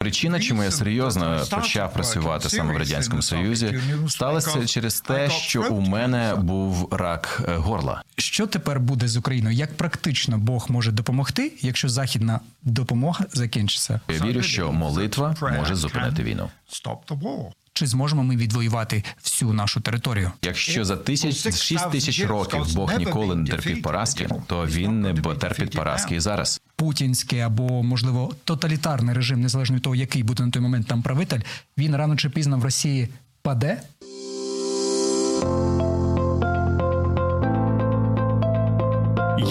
Причина, чому я серйозно почав працювати саме в радянському союзі, сталося через те, що у мене був рак е, горла. Що тепер буде з Україною? Як практично Бог може допомогти, якщо західна допомога закінчиться? Я вірю, що молитва може зупинити війну. Чи зможемо ми відвоювати всю нашу територію? Якщо за тисяч шість тисяч років Бог ніколи не терпів поразки, то він не терпить поразки і зараз. Путінський або можливо тоталітарний режим, незалежно від того, який буде на той момент там правитель, він рано чи пізно в Росії паде.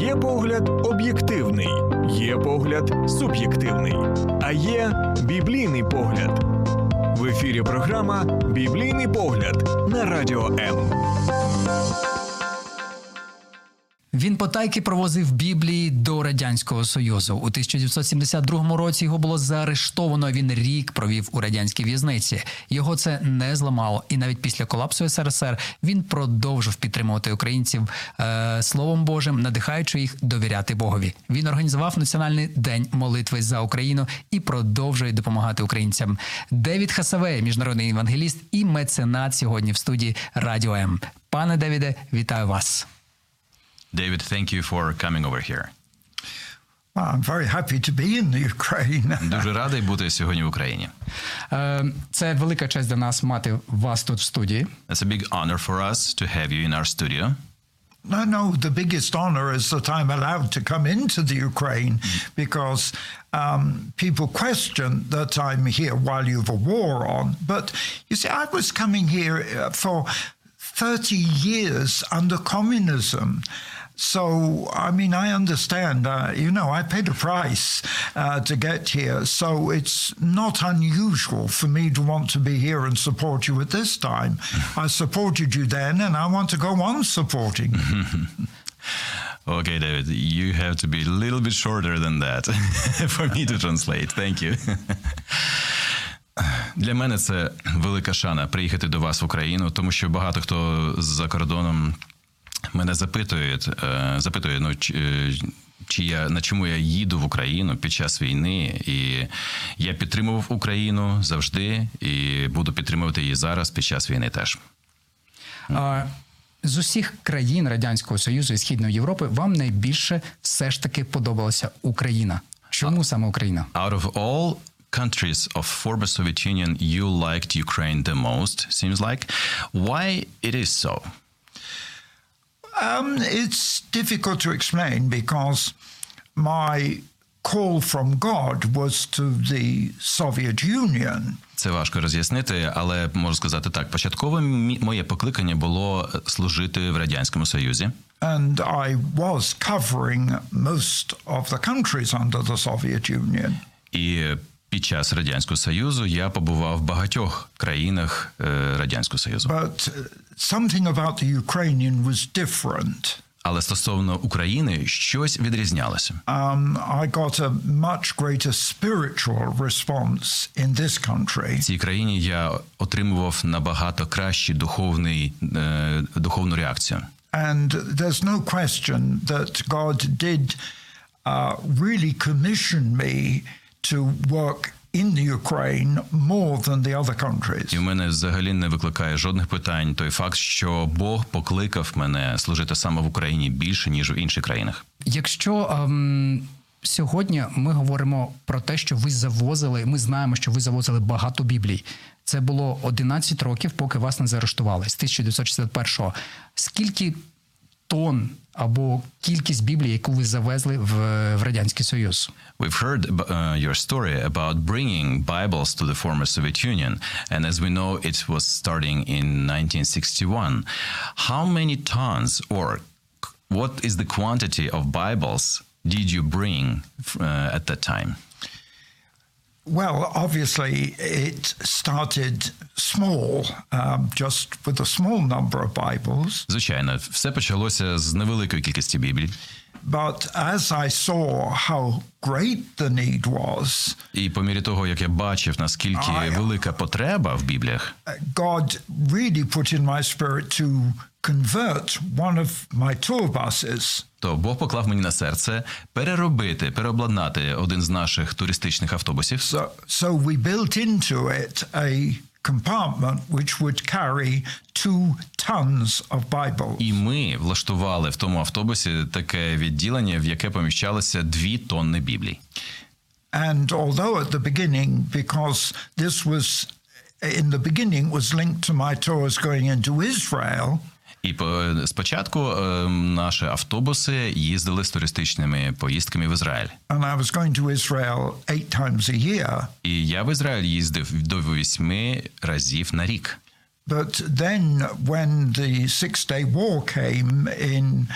Є погляд об'єктивний, є погляд суб'єктивний, а є біблійний погляд. В ефірі програма Біблійний погляд на радіо М. Він потайки провозив Біблії до радянського союзу. У 1972 році його було заарештовано. Він рік провів у радянській в'язниці. Його це не зламало, і навіть після колапсу СРСР він продовжив підтримувати українців е, словом Божим, надихаючи їх довіряти Богові. Він організував національний день молитви за Україну і продовжує допомагати українцям. Девід Хасавей, міжнародний евангеліст і меценат сьогодні в студії Радіо М. Пане Девіде, вітаю вас. David, thank you for coming over here. I'm very happy to be in the Ukraine. Дуже радий бути сьогодні в Україні. Це велика честь для нас мати вас тут в студії. It's a big honor for us to have you in our studio. No, no, the biggest honor is that I'm allowed to come into the Ukraine because um, people question that I'm here while you have a war on. But you see, I was coming here for 30 years under communism. So, I mean, I understand, uh, you know, I paid a price uh, to get here. So it's not unusual for me to want to be here and support you at this time. I supported you then, and I want to go on supporting. Okay, David, you have to be a little bit shorter than that for me to translate. Thank you. Для мене це велика шана приїхати до вас в Україну, тому що багато хто за кордоном мене запитують, запитує, ну чи я на чому я їду в Україну під час війни, і я підтримував Україну завжди і буду підтримувати її зараз під час війни теж. А, з усіх країн Радянського Союзу і Східної Європи вам найбільше все ж таки подобалася Україна. Чому саме Україна? Out of all countries of former Soviet Union, you liked Ukraine the most, seems like. Why it is so? Um, it's difficult to explain because my call from God was to the Soviet Union. Це важко роз'яснити, але можу сказати так: початкове моє покликання було служити в радянському союзі. And I was covering most of the countries under the Soviet Union. І під час радянського союзу я побував в багатьох країнах радянського союзу. But something about the Ukrainian was different. Але стосовно України щось відрізнялося. Um, I got a much greater spiritual response in this country. В цій країні я отримував набагато кращий духовний е, духовну реакцію. And there's no question that God did uh, really commission me to work in the Ukraine more than the other countries. І в мене взагалі не викликає жодних питань той факт, що Бог покликав мене служити саме в Україні більше ніж в інших країнах. Якщо ем, сьогодні ми говоримо про те, що ви завозили, ми знаємо, що ви завозили багато біблій. Це було 11 років, поки вас не заарештували з 1961-го. Скільки тонн або кількість Біблії, яку ви завезли в, в радянський Союз? We've heard uh, your story about bringing Bibles to the former Soviet Union, and as we know, it was starting in 1961. How many tons, or what is the quantity of Bibles did you bring uh, at that time? Well, obviously, it started small, um, just with a small number of Bibles. Звичайно, все почалося з невеликої кількості Біблій. But as I saw how great the need was, І по мірі того, як я бачив, наскільки я- велика потреба в Бібліях, uh, God really put in my spirit to convert one of my tour buses то Бог поклав мені на серце переробити, переобладнати один з наших туристичних автобусів. So, so we built into it a compartment which would carry two tons of Bibles. І ми влаштували в тому автобусі таке відділення, в яке поміщалося дві тонни Біблій. And although at the beginning, because this was in the beginning was linked to my tours going into Israel, І по спочатку е, наші автобуси їздили з туристичними поїздками в Ізраїль. and I was going to Israel eight times a year. І я в Ізраїль їздив до восьми разів на рік. But then, when the Six Day War came in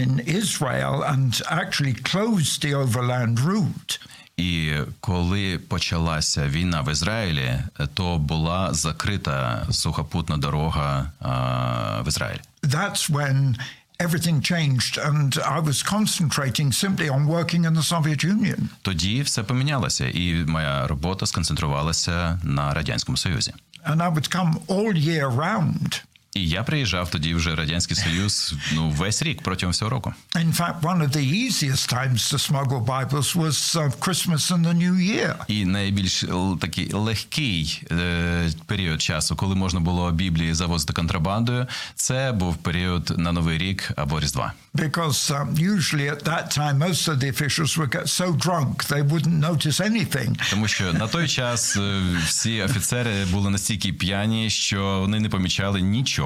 in Israel and actually closed the overland route, І коли почалася війна в Ізраїлі, то була закрита сухопутна дорога а, в Ізраїль. that's when everything changed, and I was concentrating simply on working in the Soviet Union. Тоді все помінялося, і моя робота сконцентрувалася на радянському союзі. And I would come all year round. І я приїжджав тоді вже радянський союз ну весь рік протягом всього року. In fact, one of the easiest times to smuggle Bibles was uh, Christmas and the New Year. І найбільш такий легкий е, період часу, коли можна було Біблії завозити контрабандою, це був період на Новий рік або Різдва. Because um, usually at that time, most of the officials would get so drunk they wouldn't notice anything. Тому що на той час е, всі офіцери були настільки п'яні, що вони не помічали нічого.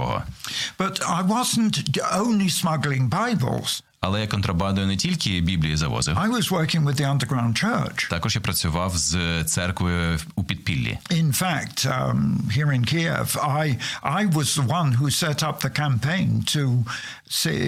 But I wasn't only smuggling Bibles. Але я контрабандою не тільки Біблії завозив, I was working with the underground church. також я працював з церквою у підпіллі. In fact, um, here in Kiev, I I was the one who set up the campaign to say,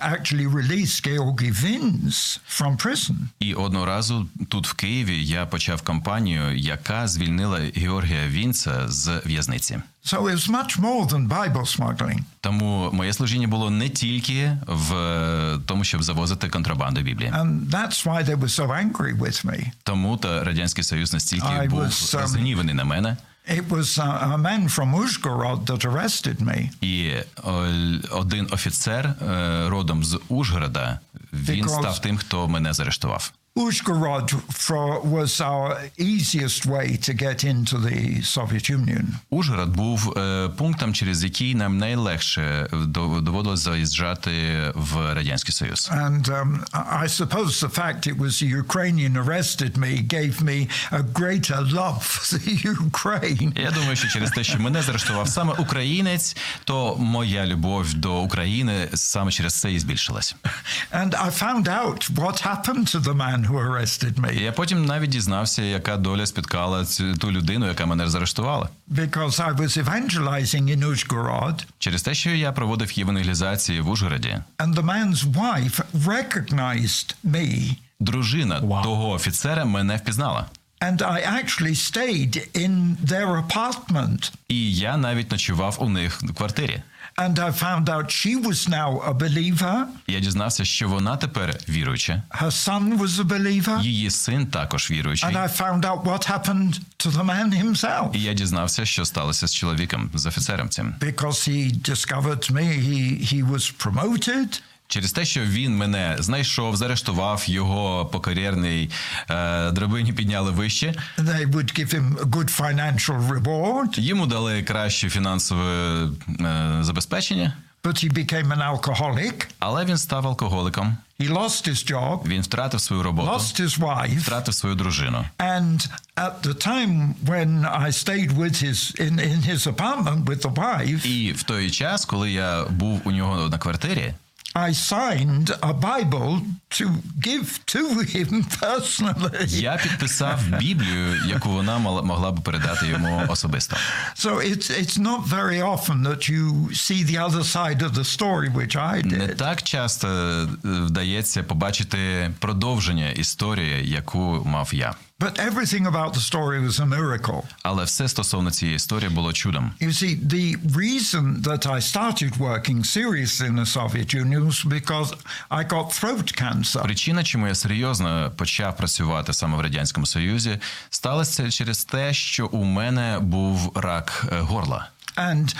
actually release Georgi Vins from prison. І одного разу тут в Києві я почав кампанію, яка звільнила Георгія Вінца з в'язниці. So it was much more than Bible smuggling. Тому моє служіння було не тільки в е, тому, щоб завозити контрабанду Біблії. And that's why they were so angry with me. Тому та радянський союз настільки I був was, um, згніваний на мене. It was uh, a man from Uzhgorod that arrested me І один офіцер е, родом з Ужгорода він Because- став тим, хто мене заарештував. Uzhgorod for, was our easiest way to get into the Soviet Union. Ужгород був е, пунктом, через який нам найлегше дов- доводилось заїжджати в радянський союз. And um, I I suppose the fact it was a Ukrainian arrested me gave me a greater love for the Ukraine. Я думаю, що через те, що мене заарештував саме українець, то моя любов до України саме через це і збільшилась. And I found out what happened to the man who arrested me я потім навіть дізнався, яка доля спіткала цю ту людину, яка мене заарештувала. because I was evangelizing in Uzhgorod, Через те, що я проводив євангелізації в Ужгороді. and the man's wife recognized me. Дружина того офіцера мене впізнала. And I actually stayed in their apartment. І я навіть ночував у них в квартирі. And I found out she was now a believer. Я дізнався, що вона тепер віруюча. Her son was a believer. Її син також віруючий. And I found out what happened to the man himself. І я дізнався, що сталося з чоловіком, з офіцером цим. Because he discovered me, he, he was promoted. Через те, що він мене знайшов, заарештував його по кар'єрній е, драбині підняли вище. They would give him a good financial reward, Йому дали краще фінансове е, забезпечення, but he became an alcoholic. але він став алкоголиком. He lost his job, Він втратив свою роботу, lost his wife. втратив свою дружину. And at the time when I stayed with his in, in his apartment with the wife, І в той час, коли я був у нього на квартирі, I signed a Bible to give to him personally. я підписав Біблію, яку вона могла б передати йому особисто. So it's it's not very often that you see the other side of the story, which I Не так часто е, вдається побачити продовження історії, яку мав я. But everything about the story was a miracle. Але все стосовно цієї історії було чудом. You see, the reason that I started working seriously in the Soviet Union was because I got throat cancer. Причина, чому я серйозно почав працювати саме в радянському союзі, сталася через те, що у мене був рак е, горла. And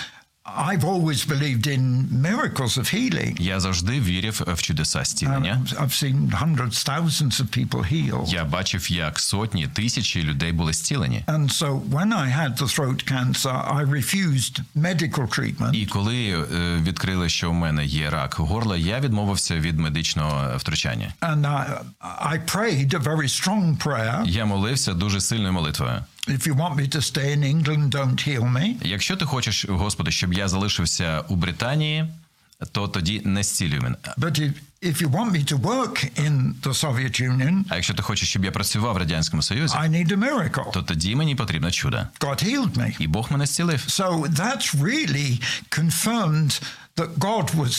I've always believed in miracles of healing. Я завжди вірив в чудеса Um, зцілення. I've seen hundreds, thousands of people healed. Я бачив, як сотні тисячі людей були зцілені. And so when I had the throat cancer, I refused medical treatment. І коли е, відкрили, що у мене є рак горла, я відмовився від медичного втручання. And I, I prayed a very strong prayer. Я молився дуже сильною молитвою. If you want me to stay in England, don't heal me. Якщо ти хочеш, Господи, щоб я залишився у Британії, то тоді не зцілюй мене. But if, if you want me to work in the Soviet Union, А якщо ти хочеш, щоб я працював в радянському союзі, I need a miracle. то тоді мені потрібно чудо. God healed me. І Бог мене зцілив. So that's really confirmed that God was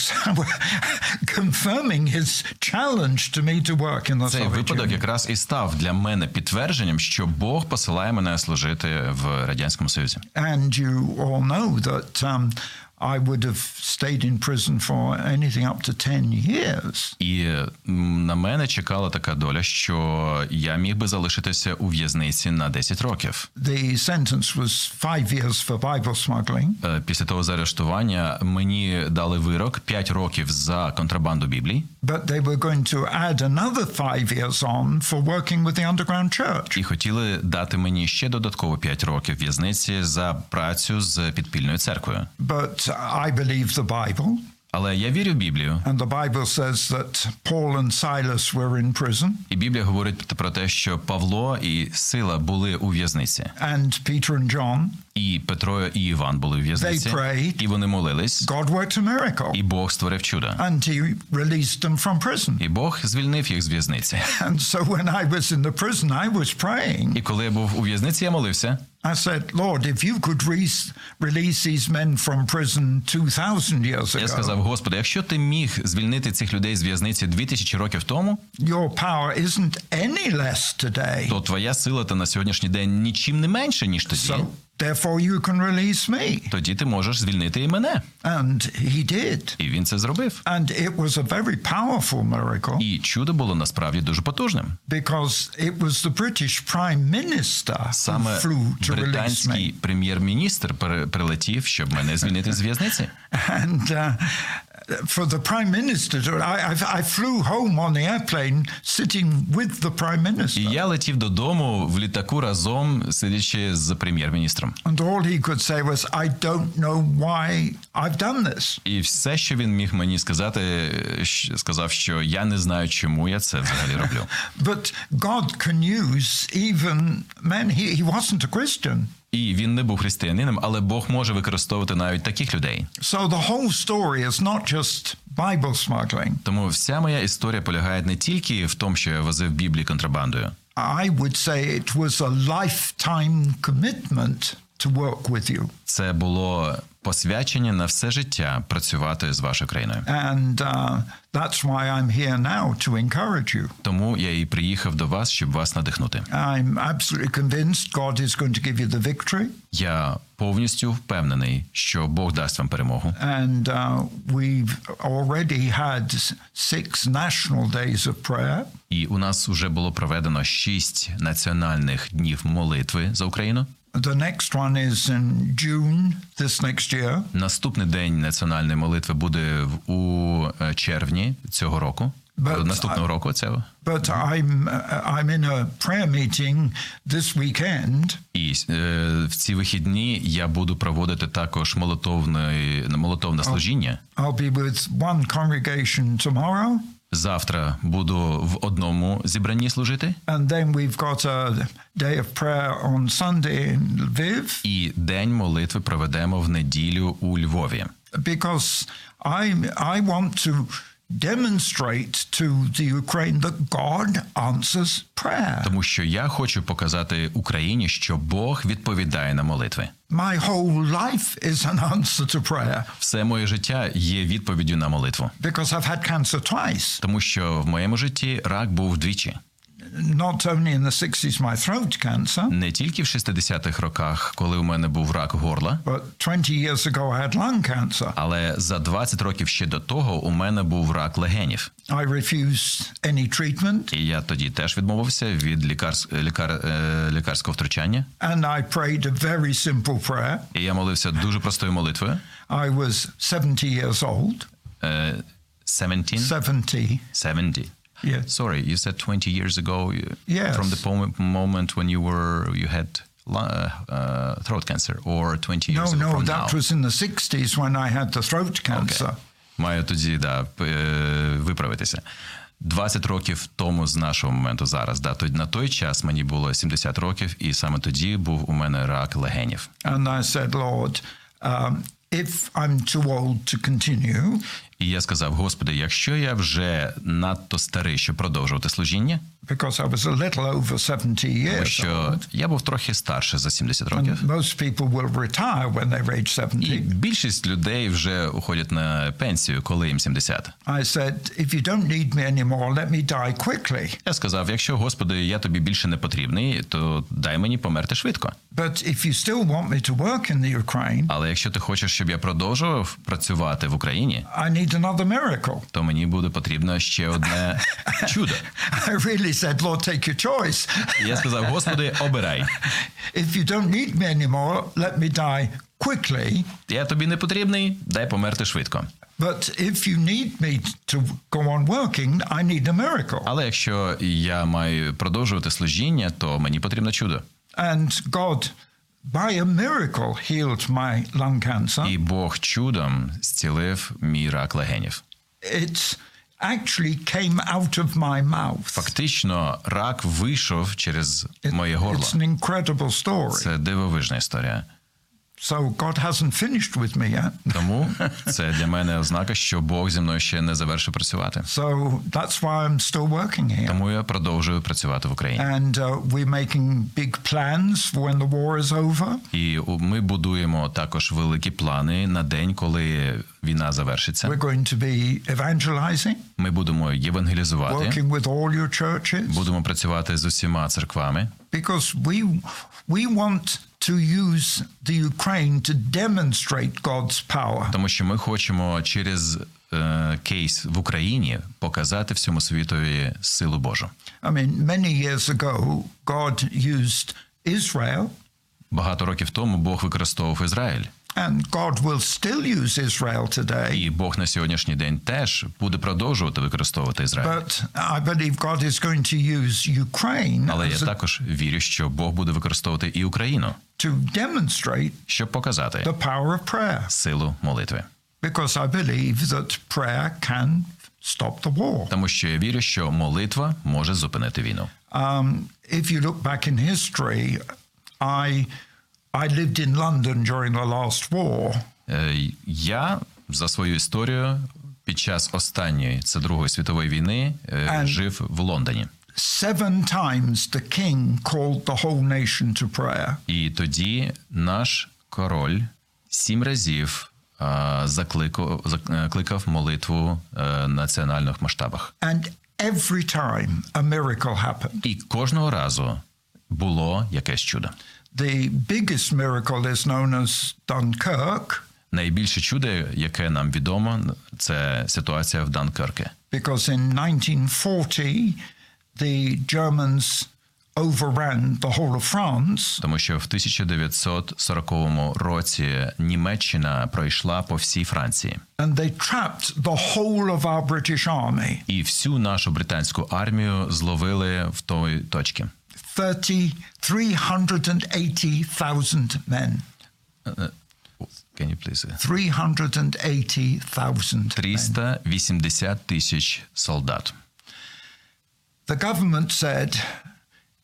confirming his challenge to me to work in the Цей Soviet випадок Union. якраз і став для мене підтвердженням, що Бог посилає мене служити в радянському союзі. And you all know that um, I would have stayed in prison for anything up to 10 years. І на мене чекала така доля, що я міг би залишитися у в'язниці на 10 років. The sentence was five years for Bible smuggling. Е, Після того заарештування мені дали вирок 5 років за контрабанду Біблії, But they were going to add another five years on for working with the underground church. і хотіли дати мені ще додатково 5 років в'язниці за працю з підпільною церквою. But I believe the Bible, Але я вірю в Біблію, and the Bible says that Paul and Silas were in prison, і Біблія говорить про те, що Павло і Сила були у в'язниці, and Peter and John. і Петро і Іван були у в'язниці, They prayed. і вони молились, God worked a miracle, і Бог створив чудо. and He released them from prison. І Бог звільнив їх з в'язниці. And so when I was in the prison, I was praying. І коли я був у в'язниці, я молився. I said, Lord, if you could re- release these men from prison 2,000 years Я сказав: Господи, якщо ти міг звільнити цих людей з в'язниці дві тисячі років тому, your power isn't any less today. то твоя сила та на сьогоднішній день нічим не менше, ніж тоді. So therefore you can release me. Тоді ти можеш звільнити і мене. And he did. І він це зробив. And it was a very powerful miracle І чудо було насправді дуже потужним. because it was the British Prime Minister who flew to release me. прем'єр-міністр прилетів, щоб мене звільнити з в'язниці. And uh, for the Prime Minister, to, I, I, I flew home on the airplane sitting with the Prime І Minister. я летів додому в літаку разом, сидячи з прем'єр-міністром. And all he could say was, I don't know why I've done this. І все, що він міг мені сказати, е, щ- сказав, що я не знаю, чому я це взагалі роблю. But God can use even men. He, he wasn't a Christian. І він не був християнином, але Бог може використовувати навіть таких людей. So the whole story is not just Bible smuggling. Тому вся моя історія полягає не тільки в тому, що я возив Біблії контрабандою. I would say it was a lifetime commitment to work with you. Це було посвячення на все життя працювати з вашою країною. And uh, that's why I'm here now to encourage you. Тому я і приїхав до вас, щоб вас надихнути. I'm absolutely convinced God is going to give you the victory. Я повністю впевнений, що Бог дасть вам перемогу. And uh, we've already had six national days of prayer. І у нас вже було проведено шість національних днів молитви за Україну. The next one is in June this next year. Наступний день національної молитви буде у е, червні цього року. But Наступного I- року це But I'm uh, I'm in a prayer meeting this weekend, і е, в ці вихідні я буду проводити також молитовне молитовне служіння. I'll be with one congregation tomorrow, Завтра буду в одному зібранні служити, and then we've got a day of prayer on Sunday in Lviv. і день молитви проведемо в неділю у Львові. Because I I want to demonstrate to the Ukraine that God answers prayer. Тому що я хочу показати Україні, що Бог відповідає на молитви. My whole life is an answer to prayer Все моє життя є відповіддю на молитву, because I've had cancer twice. тому що в моєму житті рак був двічі. Not only in the 60s my throat cancer, Не тільки в 60-х роках, коли у мене був рак горла, but 20 years ago I had lung cancer. але за 20 років ще до того у мене був рак легенів. Any treatment І я тоді теж відмовився від лікарс... лікар... е, лікарського втручання. and I prayed a very simple prayer. І я молився дуже простою молитвою. I was 70 years old. Е, 17? 70. 70. Yes. Sorry, you said 20 years ago you- Yes. from the po- moment when you were you had lu- uh, uh, throat cancer or 20 years No, ago no, from that now. was in the 60s when I had the throat cancer. Окей. Маю тоді да, п- е, виправитися. 20 років тому з нашого моменту зараз. Да, тоді на той час мені було 70 років, і саме тоді був у мене рак легенів. And I said, Lord, um, if I'm too old to continue, І я сказав: Господи, якщо я вже надто старий, щоб продовжувати служіння, because I was a little over 70 тому years що old, я був трохи старше за 70 років. and most people will retire when they're age І більшість людей вже уходять на пенсію, коли їм 70. I said, if you don't need me anymore, let me die quickly. Я сказав: якщо, Господи, я тобі більше не потрібний, то дай мені померти швидко. But if you still want me to work in the Ukraine, Але якщо ти хочеш, щоб я продовжував працювати в Україні, I need another miracle. то мені буде потрібно ще одне чудо. I really said, Lord, take your choice. Я сказав: Господи, обирай. If you don't need me anymore, let me die quickly. Я тобі не потрібний, дай померти швидко. But if you need me to go on working, I need a miracle. Але якщо я маю продовжувати служіння, то мені потрібно чудо. And God, by a miracle, healed my lung cancer. І Бог чудом зцілив мій рак легенів. It actually came out of my mouth. Фактично, рак вийшов через It- моє горло. It's an incredible story. Це дивовижна історія. So God hasn't finished with me yet. Тому це для мене ознака, що Бог зі мною ще не завершив працювати. So that's why I'm still working here. Тому я продовжую працювати в Україні. And uh, we're making big plans for when the war is over. І ми будуємо також великі плани на день, коли війна завершиться. We're going to be evangelizing, Ми будемо євангелізувати, working with all your churches, будемо працювати з усіма церквами, because we we want to use the Ukraine to demonstrate God's power. тому що ми хочемо через е, кейс в Україні показати всьому світові силу Божу. I mean, many years ago, God used Israel, Багато років тому Бог використовував Ізраїль, and God will still use Israel today. і Бог на сьогоднішній день теж буде продовжувати використовувати Ізраїль. But I believe God is going to use Ukraine Але я as a- також вірю, що Бог буде використовувати і Україну, to demonstrate щоб показати the power of prayer. силу молитви. Because I believe that prayer can stop the war. Тому що я вірю, що молитва може зупинити війну. Um, if you look back in history, I I lived in London during the last war, Е, Я за свою історію під час останньої це Другої світової війни е, And- жив в Лондоні. seven times the king called the whole nation to prayer. І тоді наш король сім разів е, закликав, закликав молитву е, національних масштабах. And every time a miracle happened. І кожного разу було якесь чудо. The biggest miracle is known as Dunkirk Найбільше чудо, яке нам відомо, це ситуація в Данкерке. because in 1940 the Germans overran the whole of France Тому що в 1940 році Німеччина пройшла по всій Франції, and they trapped the whole of our British army. і всю нашу британську армію зловили в той точці. 30, 380,000 men. Can you please? 380,000 380 тисяч солдат. The government said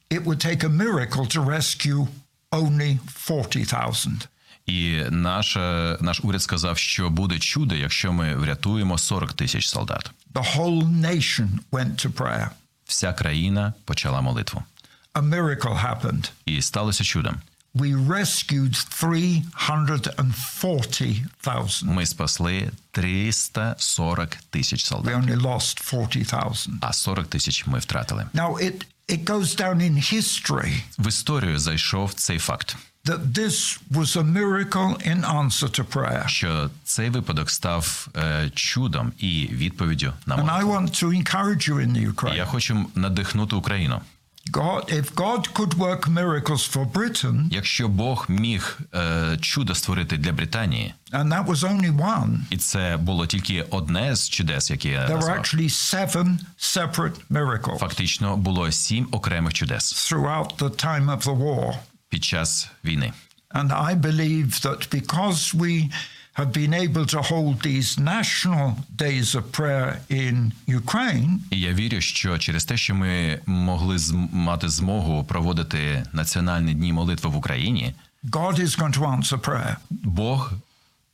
it would take a miracle to rescue only 40,000. І наша, наш уряд сказав, що буде чудо, якщо ми врятуємо 40 тисяч солдат. The whole nation went to prayer. Вся країна почала молитву. A miracle happened. І сталося чудом. We rescued 340,000. Ми спасли 340 тисяч We солдат, only lost 40,000. а 40 тисяч ми втратили. Now, it, it goes down in history В історію зайшов цей факт, that this was a miracle in answer to prayer. що цей випадок став е, чудом і відповіддю на And I молитву. want to encourage you in the І Ukraine. Я хочу надихнути Україну. God, if God could work miracles for Britain, Якщо Бог міг е, чудо створити для Британії, and that was only one, і це було тільки одне з чудес, які я there were назвав. actually seven separate miracles Фактично було сім окремих чудес throughout the time of the war. під час війни. And I believe that because we have been able to hold these national days of prayer in Ukraine, І я вірю, що через те, що ми могли мати змогу проводити національні дні молитви в Україні, God is going to answer prayer. Бог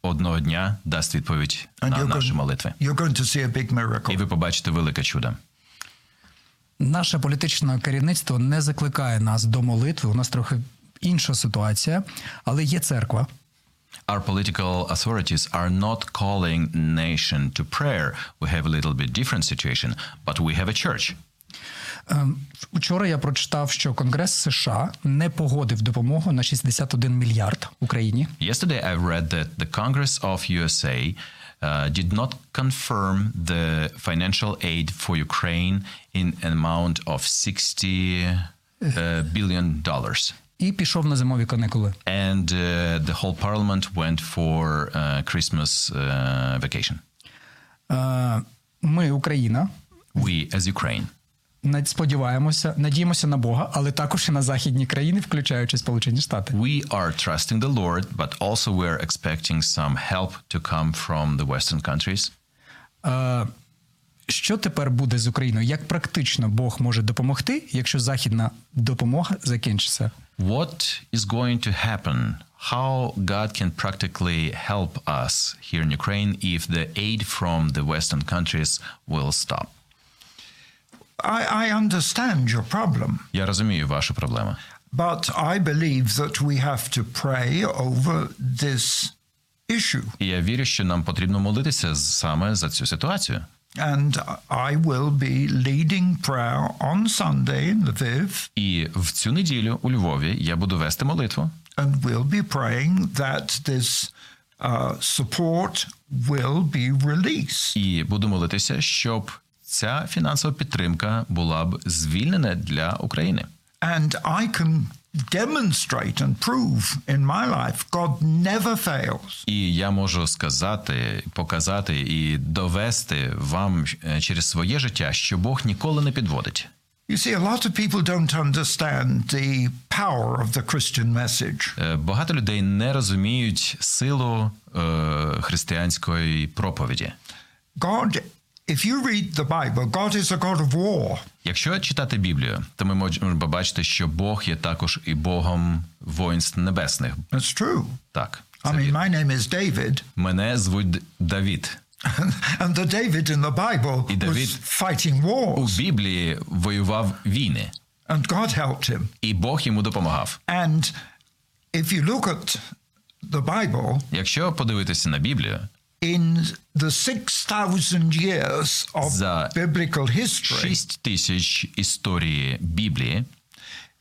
одного дня дасть відповідь And на наші молитви. you're going to see a big І ви побачите велике чудо. Наше політичне керівництво не закликає нас до молитви. У нас трохи інша ситуація, але є церква. Our political authorities are not calling nation to prayer. We have a little bit different situation, but we have a church. Ем, Вчора я прочитав, що Конгрес США не погодив допомогу на 61 мільярд Україні. Yesterday, I read that the Congress of USA uh, did not confirm the financial aid for Ukraine in an amount of 60 uh, billion dollars. І пішов на зимові каникули. And uh, the whole parliament went for uh, Christmas uh, vacation. Е, Ми, Україна, We, as Ukraine, сподіваємося, надіємося на Бога, але також і на західні країни, включаючи Сполучені Штати. we are trusting the Lord, but also we're expecting some help to come from the Western countries. Е, Що тепер буде з Україною? Як практично Бог може допомогти, якщо західна допомога закінчиться? What is going to happen? How God can practically help us here in Ukraine if the aid from the Western countries will stop? I, I understand your problem, Я розумію вашу проблему, but I believe that we have to pray over this issue. і я вірю, що нам потрібно молитися саме за цю ситуацію. And I will be leading prayer on Sunday in Lviv, І в цю неділю у Львові я буду вести молитву, and we'll be praying that this uh, support will be released. і буду молитися, щоб ця фінансова підтримка була б звільнена для України. And I can demonstrate and prove in my life God never fails. І я можу сказати, показати і довести вам е, через своє життя, що Бог ніколи не підводить. You see, a lot of people don't understand the power of the Christian message. Е, Багато людей не розуміють силу е, християнської проповіді. God, if you read the Bible, God is a God of war. Якщо читати Біблію, то ми можемо побачити, що Бог є також і Богом воїнств небесних. That's true. Так, I mean, my name is David, мене звуть Давід. and the David in the Bible І Давид was fighting У Біблії воював війни, and God helped him. і Бог йому допомагав. And if you look at the Bible, Якщо подивитися на Біблію, in the 6,000 years of За biblical history, Шість тисяч історії Біблії,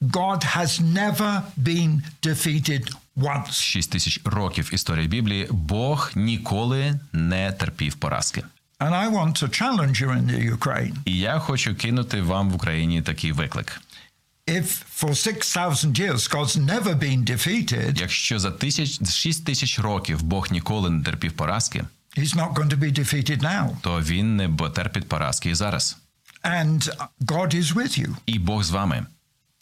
God has never been defeated once. шість тисяч років історії Біблії, Бог ніколи не терпів поразки. And I want to challenge you in the Ukraine. І я хочу кинути вам в Україні такий виклик. If for 6,000 years God's never been defeated, Якщо за тисяч шість тисяч років Бог ніколи не терпів поразки, he's not going to be defeated now. то він не терпить поразки і зараз. And God is with you. І Бог з вами.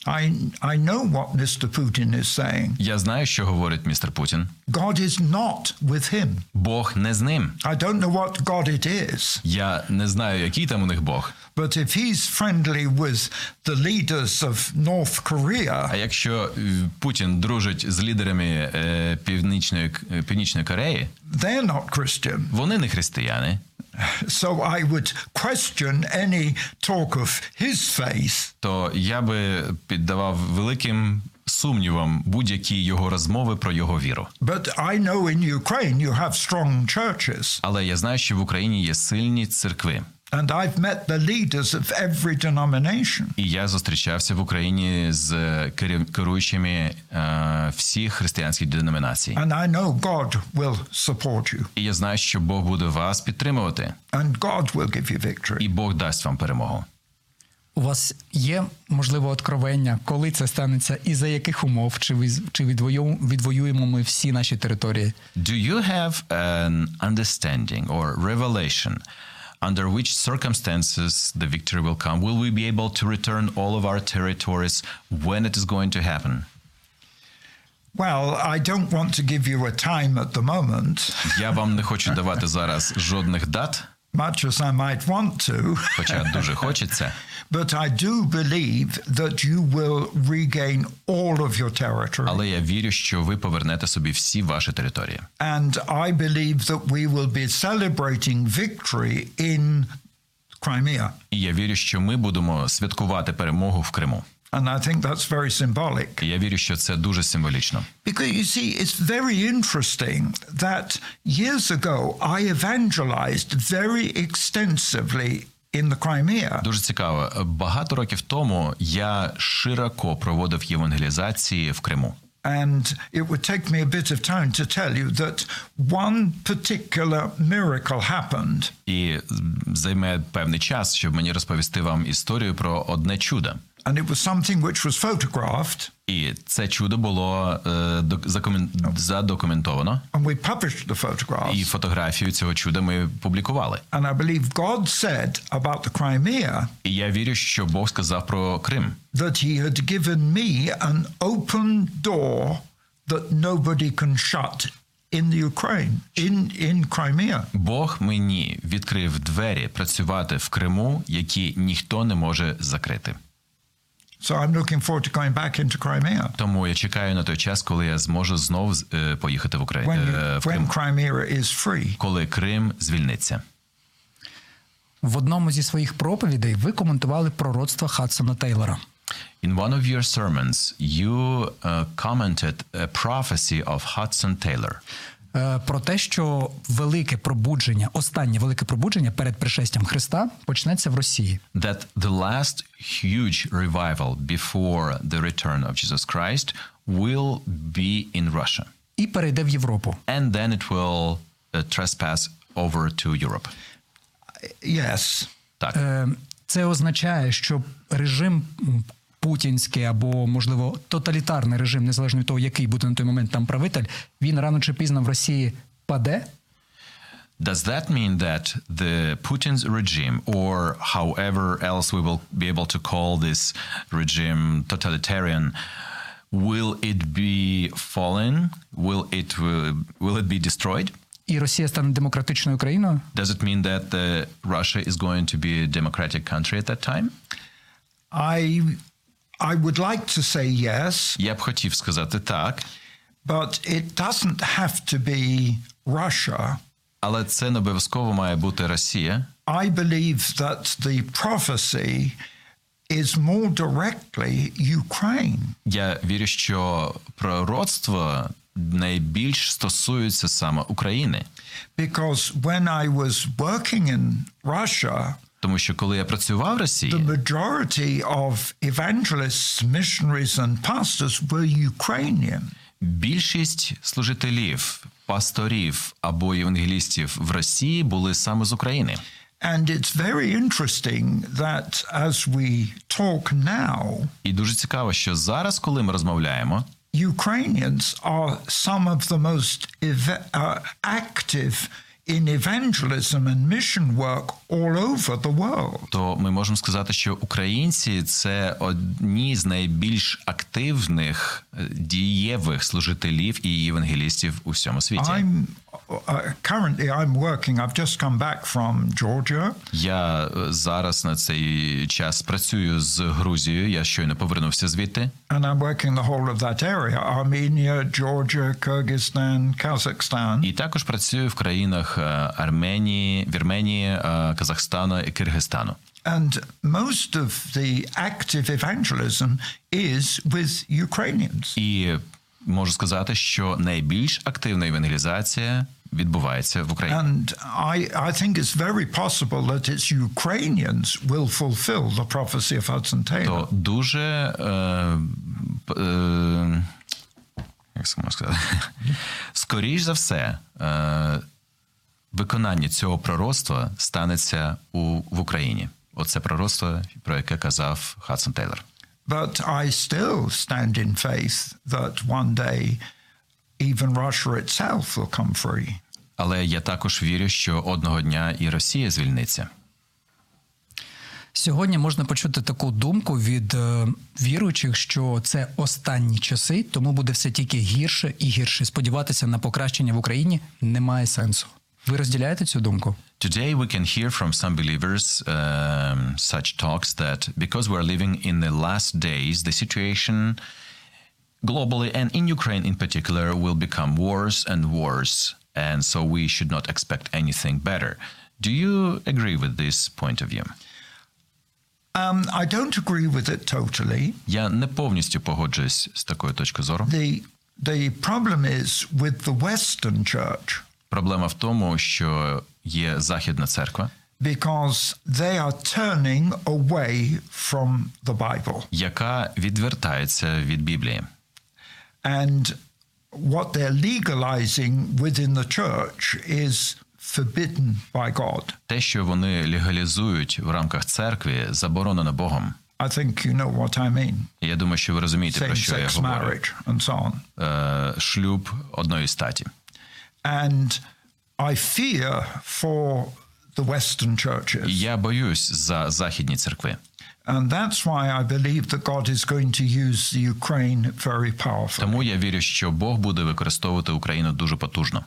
I, I know what Mr. Putin is saying. Я знаю, що говорить містер Путін. God is not with him. Бог не з ним. I don't know what God it is, Я не знаю, який там у них Бог. but if he's friendly with the leaders of North А Korea, якщо е, Путін дружить з лідерами е, північної е, північної Кореї, they're not Christian. вони не християни. So I would question any talk of his faith. то я би піддавав великим сумнівам будь-які його розмови про його віру. But I know in Ukraine you have strong churches. Але я знаю, що в Україні є сильні церкви. And I've met the leaders of every denomination. І я зустрічався в Україні з керів- керуючими е, всіх християнських деномінацій. And I know God will support you. І я знаю, що Бог буде вас підтримувати, And God will give you victory. і Бог дасть вам перемогу. У вас є можливо откровення, коли це станеться, і за яких умов, чи ви чи відвою- відвоюємо ми всі наші території? Do you have an understanding or revelation under which circumstances the victory will come? Will we be able to return all of our territories when it is going to happen? Well, I don't want to give you a time at the moment, Я вам не хочу давати зараз жодних дат, much as I might want to, хоча дуже хочеться. but I do believe that you will regain all of your territory. Але я вірю, що ви повернете собі всі ваші території. And I believe that we will be celebrating victory in Crimea. І я вірю, що ми будемо святкувати перемогу в Криму. And I think that's very symbolic. Я вірю, що це дуже символічно. Because you see, it's very interesting that years ago I evangelized very extensively in the Crimea. Дуже цікаво. Багато років тому я широко проводив євангелізації в Криму. And it would take me a bit of time to tell you that one particular miracle happened. І займе певний час, щоб мені розповісти вам історію про одне чудо. And it was something which was photographed, І це чудо було е, задокументовано, and we published the photographs. і фотографію цього чуда ми публікували. And I believe God said about the Crimea І я вірю, що Бог сказав про Крим, that He had given me an open door that nobody can shut in the Ukraine, in, in Crimea. Бог мені відкрив двері працювати в Криму, які ніхто не може закрити. So I'm looking forward to going back into Crimea Тому я чекаю на той час, коли я зможу знов е, поїхати в Україну when, you, when Crimea is free. коли Крим звільниться. В одному зі своїх проповідей ви коментували пророцтво Хадсона Тейлора. In one of your sermons, you uh, commented a prophecy of Hudson Taylor Е, Про те, що велике пробудження, останнє велике пробудження перед пришестям Христа почнеться в Росії. that the last huge revival before the return of Jesus Christ will be in Russia. і перейде в Європу. And then it will uh, trespass over to Europe. Yes. Так. Е, Це означає, що режим путінський або, можливо, тоталітарний режим, незалежно від того, який буде на той момент там правитель, він рано чи пізно в Росії паде. Does that mean that the Putin's regime, or however else we will be able to call this regime totalitarian, will it be fallen? Will it will, will it be destroyed? І Росія стане демократичною країною. Does it mean that uh, Russia is going to be a democratic country at that time? I, I would like to say yes, Я б хотів сказати так, but it doesn't have to be Russia. але це не обов'язково має бути Росія. I believe that the prophecy is more directly Ukraine. Я вірю, що пророцтво найбільш стосується саме України. Because when I was working in Russia, Тому що коли я працював в Росії, the majority of evangelists, missionaries, and pastors were Ukrainian. більшість служителів, пасторів або євангелістів в Росії були саме з України. And it's very interesting that as we talk now, І дуже цікаво, що зараз, коли ми розмовляємо, Ukrainians are some of the most uh, active in evangelism and mission work all over the world. то ми можемо сказати, що українці це одні з найбільш активних е, дієвих служителів і євангелістів у всьому світі. I'm uh, currently I'm working. I've just come back from Georgia, Я е, зараз на цей час працюю з Грузією. Я щойно повернувся звідти. and I'm working the whole of that area: Armenia, Georgia, Kyrgyzstan, Kazakhstan. І також працюю в країнах е, Арменії, Вірменії, е, Казахстану і Киргизстану. And most of the active evangelism is with Ukrainians. І можу сказати, що найбільш активна евангелізація відбувається в Україні. And I, I think it's very possible that it's Ukrainians will fulfill the prophecy of Hudson Taylor. То дуже е, е, як сказати? Скоріш за все, е, виконання цього пророцтва станеться у, в Україні. Оце пророцтво, про яке казав Хадсон Тейлор. But I still stand in faith that one day even Russia itself will come free. Але я також вірю, що одного дня і Росія звільниться. Сьогодні можна почути таку думку від е, віруючих, що це останні часи, тому буде все тільки гірше і гірше. Сподіватися на покращення в Україні немає сенсу. Ви розділяєте цю думку? Today, we can hear from some believers um, such talks that because we're living in the last days, the situation globally and in Ukraine in particular will become worse and worse. And so we should not expect anything better. Do you agree with this point of view? Um, I don't agree with it totally. Я не повністю погоджуюсь з такою точки зору. The, the problem is with the Western church Проблема в тому, що є західна церква, because they are turning away from the Bible. яка відвертається від Біблії. And what they're legalizing within the church is forbidden by God. Те, що вони легалізують в рамках церкви, заборонено Богом. I think you know what I mean. Я думаю, що ви розумієте, про що я говорю. marriage and so on. Е, шлюб одної статі. And I fear for the Western churches. Я боюсь за західні церкви. And that's why I believe that God is going to use the Ukraine very powerfully. Тому я вірю, що Бог буде використовувати Україну дуже потужно.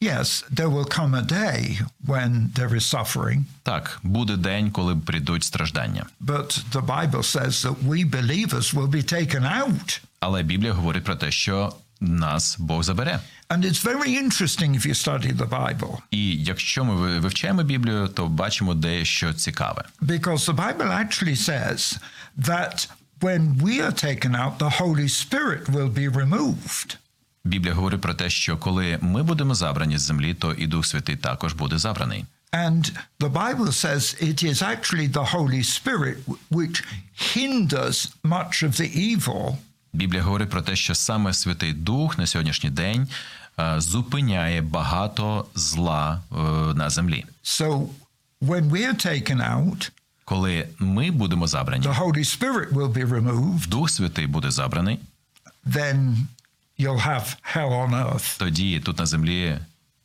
Yes, there will come a day when there is suffering, Так, буде день, коли прийдуть страждання. but the Bible says that we believers will be taken out. Але Біблія говорить про те, що нас Бог забере. And it's very interesting if you study the Bible, І якщо ми вивчаємо Біблію, то бачимо дещо цікаве. because the Bible actually says that when we are taken out, the Holy Spirit will be removed. Біблія говорить про те, що коли ми будемо забрані з землі, то і Дух Святий також буде забраний. And the Bible says it is actually the Holy Spirit which hinders much of the evil Біблія говорить про те, що саме Святий Дух на сьогоднішній день е, зупиняє багато зла е, на землі. So when we're taken out, Коли ми будемо забрані, the Holy Spirit will be removed, Дух Святий буде забраний, then you'll have hell on earth. тоді тут на землі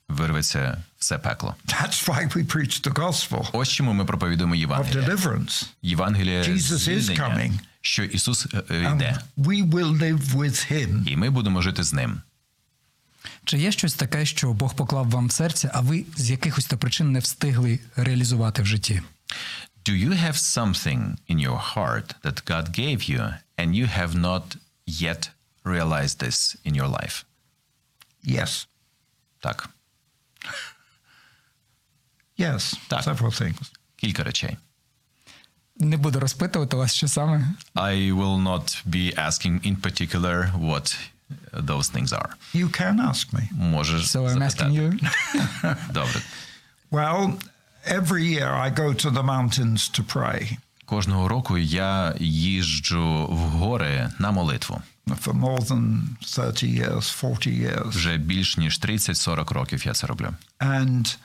вирветься все пекло. That's why we preach the gospel Ось чому ми проповідуємо of deliverance. Євангеліє Jesus is coming. що Ісус е, е, And йде, we will live with him. і ми будемо жити з ним. Чи є щось таке, що Бог поклав вам в серце, а ви з якихось то причин не встигли реалізувати в житті? Do you have something in your heart that God gave you and you have not yet realized this in your life? Yes. Так, Yes. Tak. Several things. кілька речей. Не буду розпитувати вас, що саме. I will not be asking in particular what those things are. You can ask me. Можеш So I'm asking запитати. you. Добре. Well, every year I go to the mountains to pray. Кожного року я їжджу в гори на молитву. For more than 30 years, 40 years. Вже більш ніж 30-40 років я це роблю. And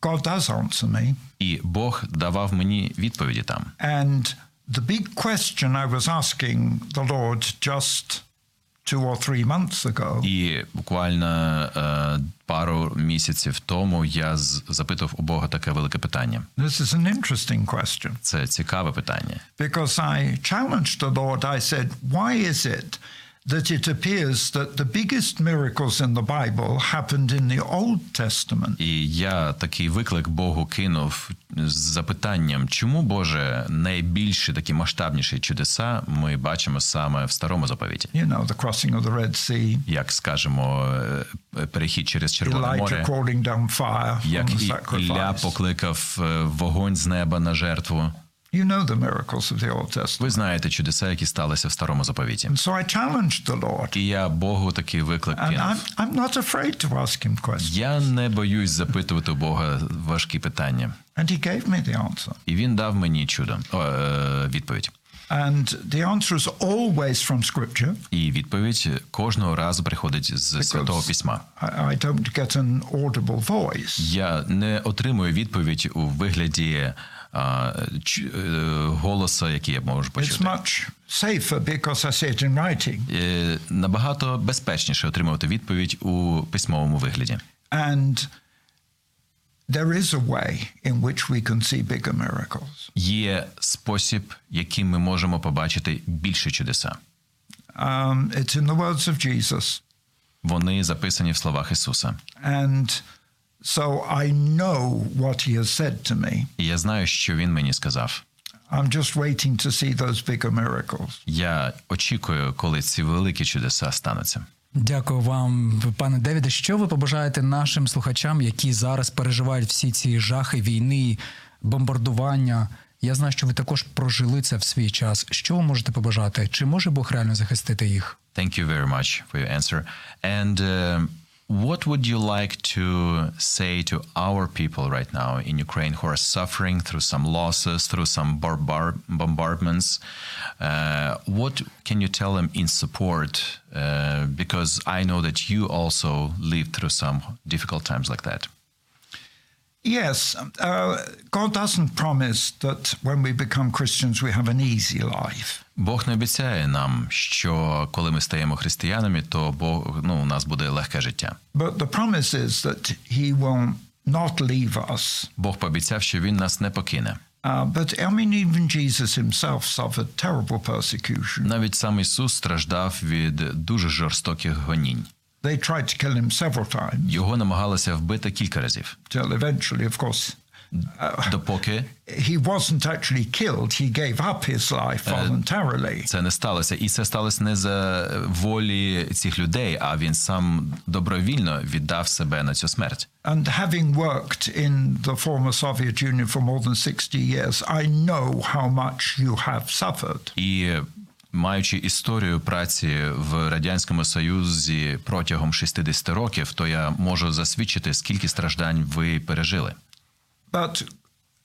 God does answer me. І Бог давав мені відповіді там. And the big question I was asking the Lord just two or three months ago І буквально е, пару місяців тому я з- запитав у Бога таке велике питання. this is an interesting question Це цікаве питання. because I challenged the Lord. I said, Why is it that it appears that the biggest miracles in the Bible happened in the Old Testament? І я такий виклик Богу кинув з запитанням, чому Боже найбільші такі масштабніші чудеса ми бачимо саме в старому заповіті, You know, the crossing of the Red Sea, як скажемо, е, перехід через Червоне Elijah море, calling down fire як Ілля покликав е, вогонь з неба на жертву. You know the miracles of the Old Testament. Ви знаєте чудеса, які сталися в старому заповіті. And so I challenged the Lord. І я Богу такий виклик And. I'm, I'm not afraid to ask him questions. Я не боюсь запитувати у Бога важкі питання. And he gave me the answer. І він дав мені чудо о, е, відповідь. And the answer is always from Scripture. І відповідь кожного разу приходить з святого письма. I, don't get an audible voice. Я не отримую відповідь у вигляді голоса, який я можу It's much safer because I say it in writing. Е, Набагато безпечніше отримувати відповідь у письмовому вигляді. And there is a way in which we can see bigger miracles. Є спосіб, яким ми можемо побачити більше чудеса. Um, it's in the words of Jesus. Вони записані в словах Ісуса. And so I know what he has said to me. І я знаю, що Він мені сказав. I'm just waiting to see those bigger miracles. Я очікую, коли ці великі чудеса стануться. Дякую вам, пане Девіде. Що ви побажаєте нашим слухачам, які зараз переживають всі ці жахи війни, бомбардування? Я знаю, що ви також прожили це в свій час. Що ви можете побажати? Чи може Бог реально захистити їх? Thank you very much for your answer. And uh, what would you like to say to our people right now in Ukraine who are suffering through some losses, through some bombardments? Uh, what can you tell them in support? Uh, because I know that you also lived through some difficult times like that. Yes, uh, God doesn't promise that when we become Christians we have an easy life. Бог не обіцяє нам, що коли ми стаємо християнами, то Бог ну у нас буде легке життя. But the promise is that He will not leave us. Бог пообіцяв, що він нас не покине. Uh, but I mean, even Jesus Himself suffered terrible persecution. Навіть сам Ісус страждав від дуже жорстоких гонінь. They tried to kill Him several times Його намагалися вбити кілька разів, till eventually, of course, допоки he wasn't actually killed. He gave up his life voluntarily. це не сталося. І це сталося не за волі цих людей, а він сам добровільно віддав себе на цю смерть. And having worked in the former Soviet Union for more than 60 years, I know how much you have suffered. І маючи історію праці в радянському союзі протягом 60 років, то я можу засвідчити, скільки страждань ви пережили. But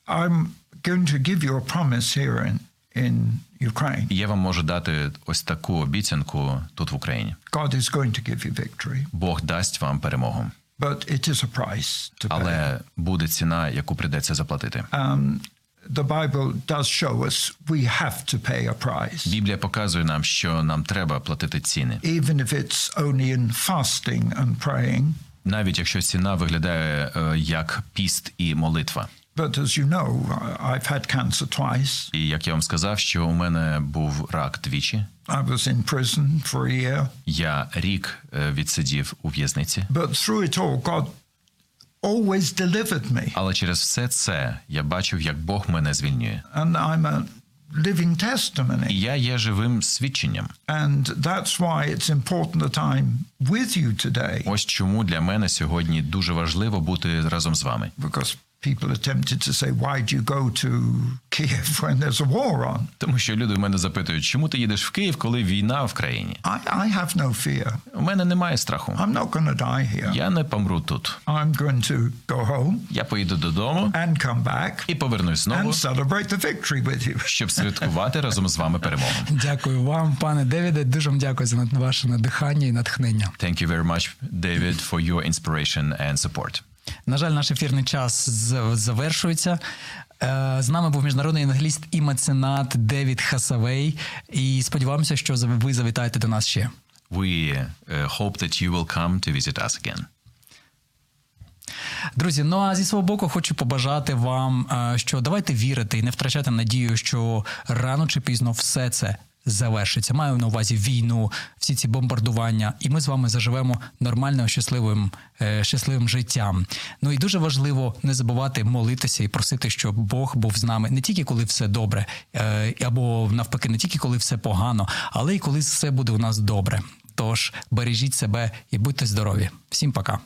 I'm going to give you a promise here in, in Ukraine. Я вам можу дати ось таку обіцянку тут в Україні. God is going to give you victory, Бог дасть вам перемогу, but it is a price to pay. але буде ціна, яку прийдеться заплатити. Um, the Bible does show us we have to pay a price, Біблія показує нам, що нам треба платити ціни, even if it's only in fasting and praying. Навіть якщо ціна виглядає е, як піст і молитва. But as you know, I've had cancer twice. І як я вам сказав, що у мене був рак двічі. I was in prison for a year. Я рік е, відсидів у в'язниці, But through it all, God always delivered me. але через все це я бачив, як Бог мене звільнює. And I'm a living І testimony. я є живим свідченням. And that's why it's important that I'm with you today. Ось чому для мене сьогодні дуже важливо бути разом з вами. Because people are tempted to say, why do you go to Kiev when there's a war on? Тому що люди в мене запитують, чому ти їдеш в Київ, коли війна в країні? I, I have no fear. У мене немає страху. I'm not going to die here. Я не помру тут. I'm going to go home Я поїду додому and come back і повернусь знову, and celebrate the victory with you. щоб святкувати разом з вами перемогу. Дякую вам, пане Девіде. Дуже вам дякую за ваше надихання і натхнення. Thank you very much, David, for your inspiration and support. На жаль, наш ефірний час завершується. Е, З нами був міжнародний англіст і меценат Девід Хасавей. І сподіваємося, що ви завітаєте до нас ще. We uh, hope that you will come to visit us again. Друзі, ну а зі свого боку хочу побажати вам, е, що давайте вірити і не втрачати надію, що рано чи пізно все це завершиться. Маю на увазі війну, всі ці бомбардування, і ми з вами заживемо нормальним, щасливим, е, щасливим життям. Ну і дуже важливо не забувати молитися і просити, щоб Бог був з нами не тільки коли все добре, е, або навпаки, не тільки коли все погано, але й коли все буде у нас добре. Тож бережіть себе і будьте здорові. Всім пока.